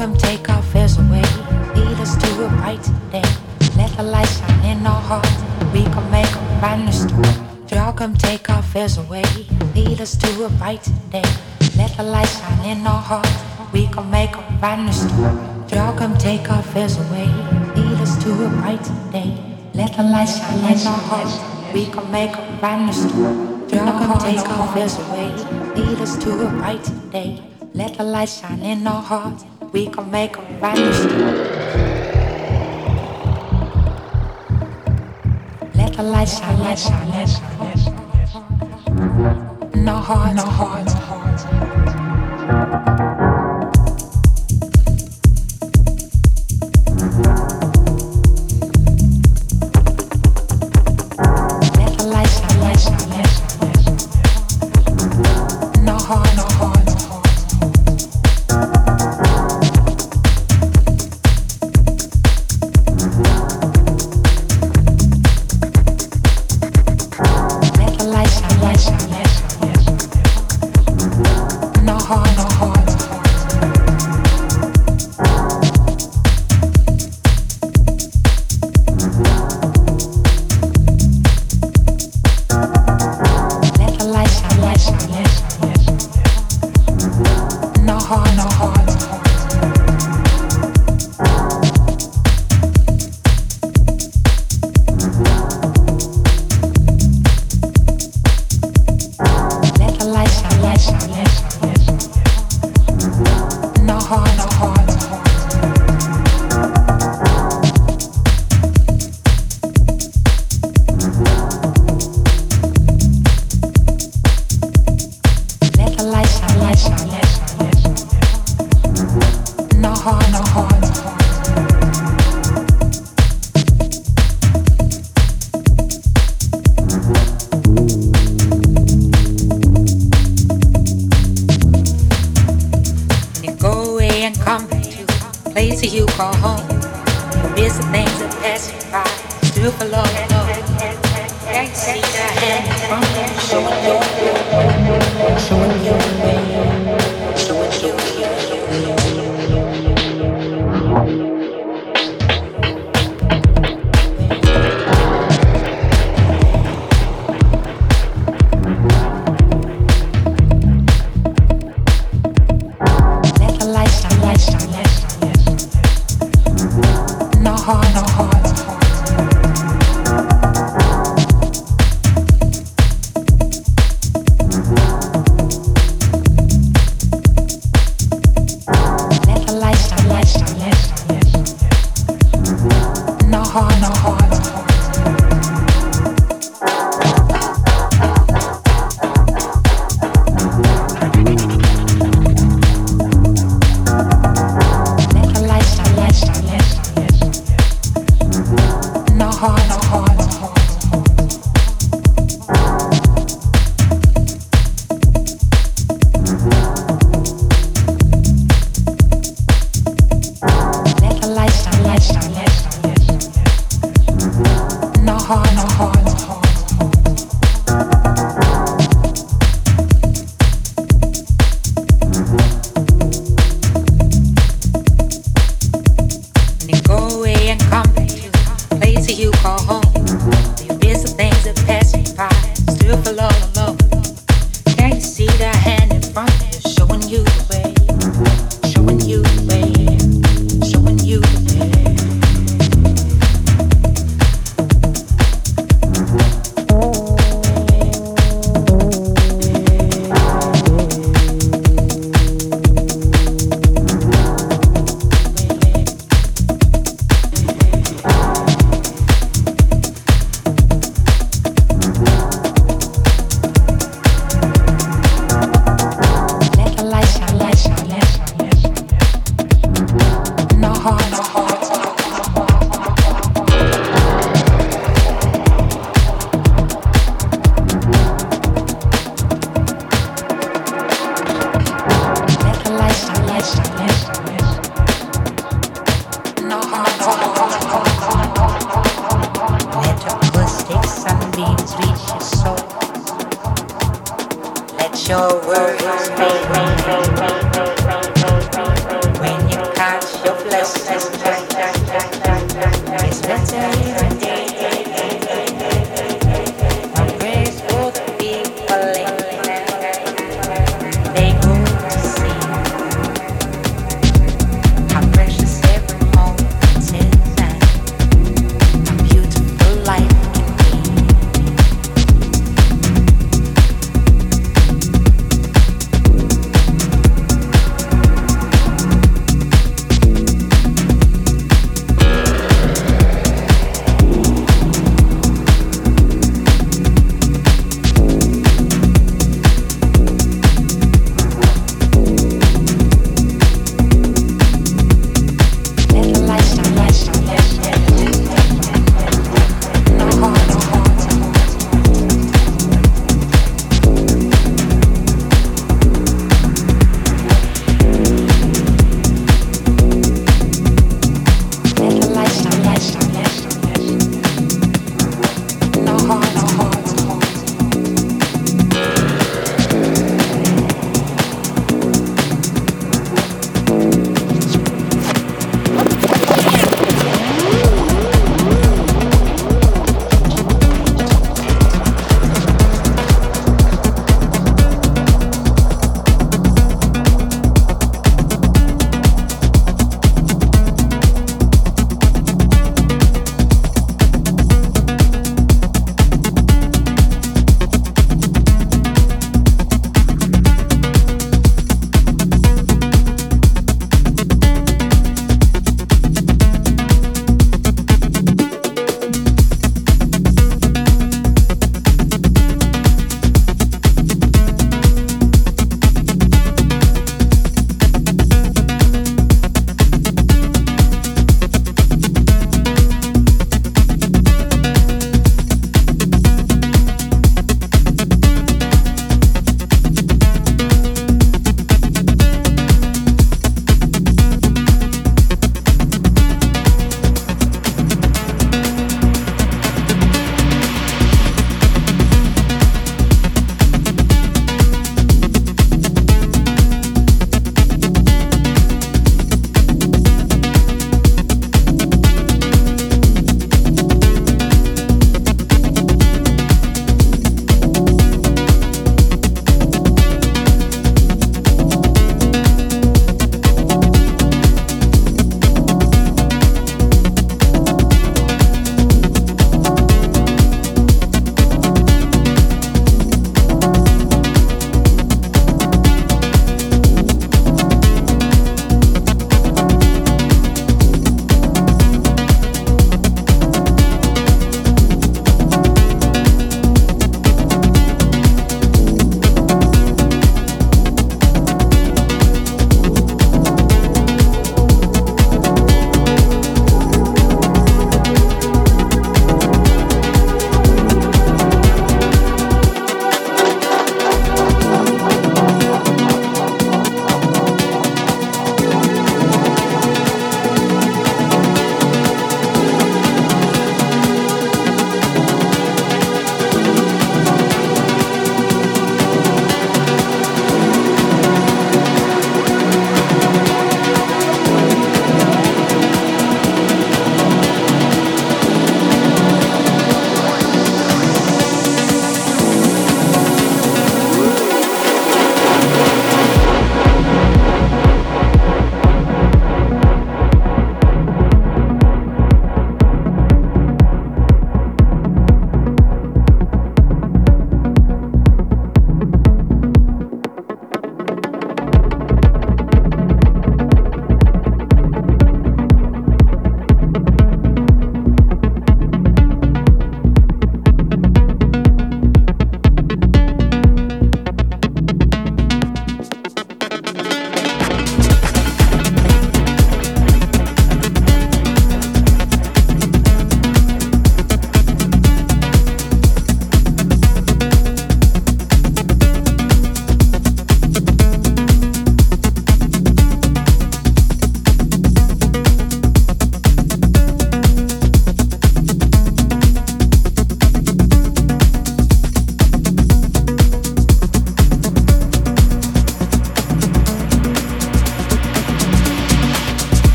come take our fears away. Lead us to a bright day. Let the light shine in our hearts. We can make a brand new start. Y'all come take our fears away. Lead us to a bright day. Let the light shine in our hearts. We can make a brand new start. Take our fears away. Lead us to a brighter day. Let the light shine in our hearts. We can make a brand new start. Y'all come take our fears away. Lead us to a bright day. Let the light shine in our hearts we gon' make them right. Let the light shine, light shine, light shine. No heart, no heart.